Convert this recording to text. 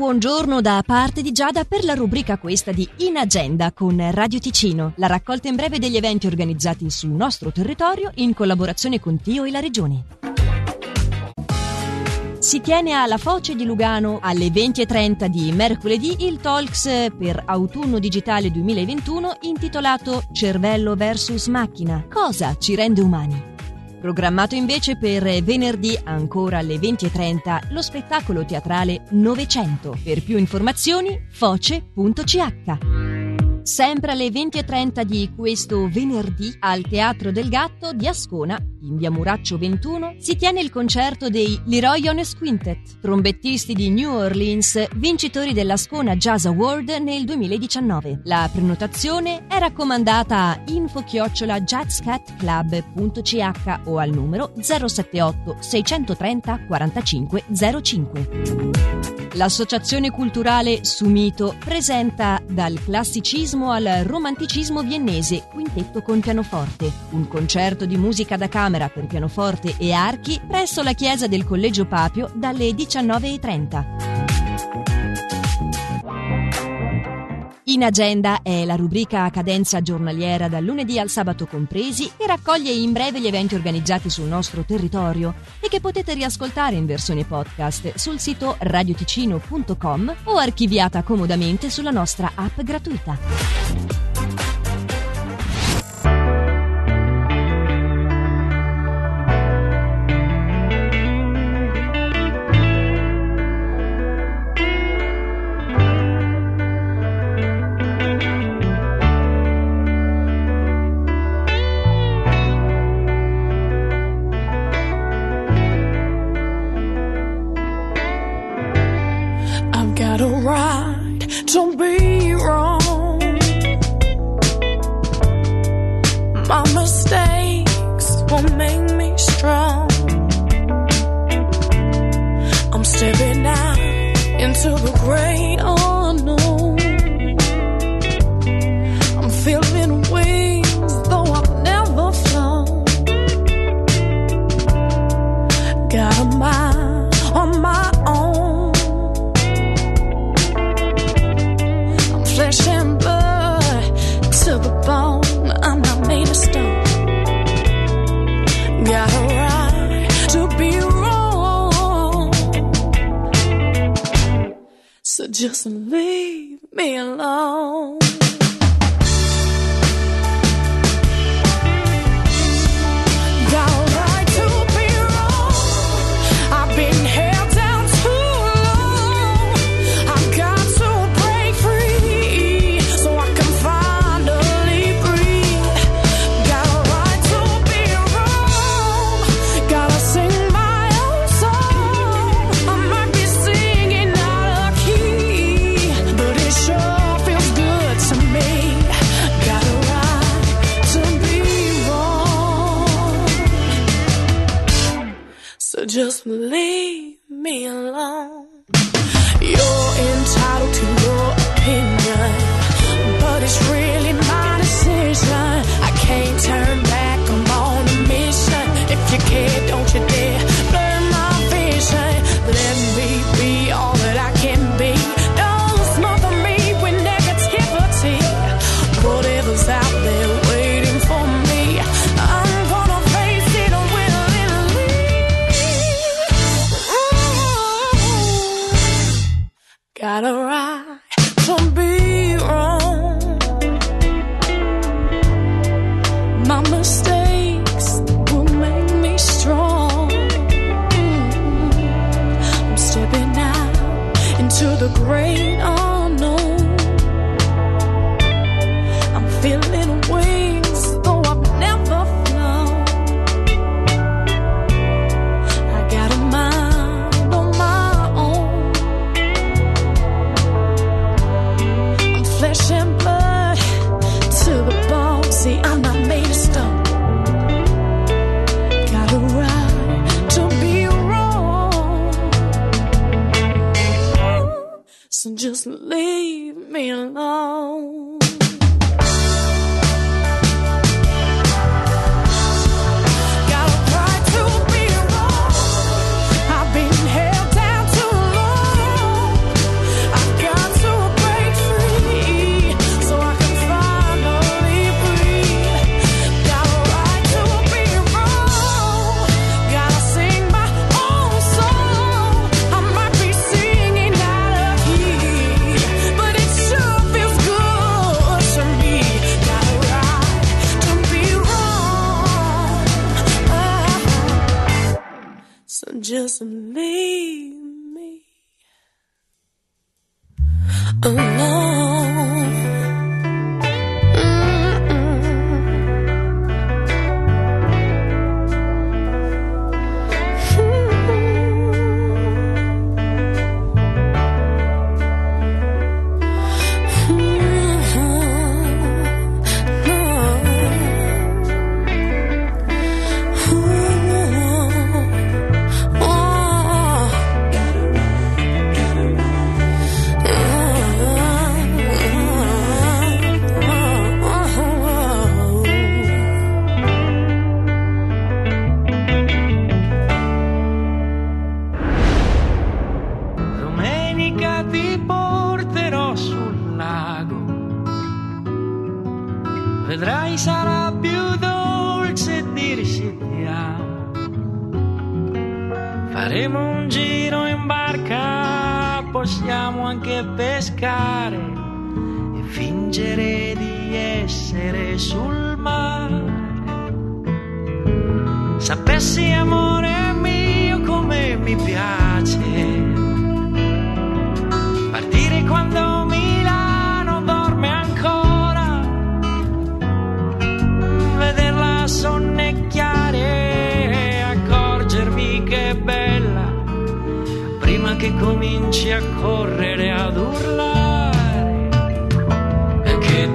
buongiorno da parte di Giada per la rubrica questa di In Agenda con Radio Ticino, la raccolta in breve degli eventi organizzati sul nostro territorio in collaborazione con Tio e la Regione. Si tiene alla Foce di Lugano alle 20.30 di mercoledì il Talks per autunno digitale 2021 intitolato Cervello vs macchina. Cosa ci rende umani? Programmato invece per venerdì ancora alle 20.30 lo spettacolo teatrale Novecento. Per più informazioni foce.ch. Sempre alle 20.30 di questo venerdì al Teatro del Gatto di Ascona, in via Muraccio 21, si tiene il concerto dei Leroy Jones Quintet, trombettisti di New Orleans, vincitori dell'Ascona Jazz Award nel 2019. La prenotazione è raccomandata a info-jazzcatclub.ch o al numero 078 630 45 05. L'Associazione Culturale Sumito presenta dal classicismo al romanticismo viennese Quintetto con pianoforte, un concerto di musica da camera per pianoforte e archi presso la chiesa del Collegio Papio dalle 19.30. In agenda è la rubrica a cadenza giornaliera dal lunedì al sabato compresi che raccoglie in breve gli eventi organizzati sul nostro territorio e che potete riascoltare in versione podcast sul sito radioticino.com o archiviata comodamente sulla nostra app gratuita. Don't be wrong. My mistakes will make me strong. I'm stepping out into the great oh, just leave me alone. Just leave me alone. You're entitled to your opinion, but it's really Got a right to be wrong. My mistakes will make me strong. I'm stepping out into the great unknown. Just leave me alone. Leave me alone. Vedrai sarà più dolce dirsi ti amo. Faremo un giro in barca, possiamo anche pescare e fingere di essere sul mare. Sapessi amore mio come mi piace prima che cominci a correre ad urlare, che